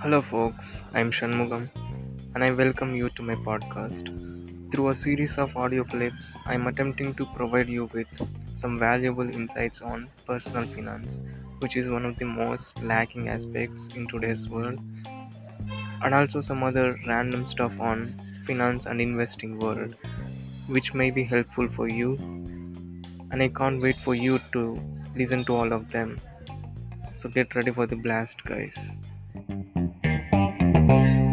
Hello, folks. I'm Shanmugam, and I welcome you to my podcast. Through a series of audio clips, I'm attempting to provide you with some valuable insights on personal finance, which is one of the most lacking aspects in today's world, and also some other random stuff on finance and investing world, which may be helpful for you. And I can't wait for you to listen to all of them. So get ready for the blast, guys. Thank you.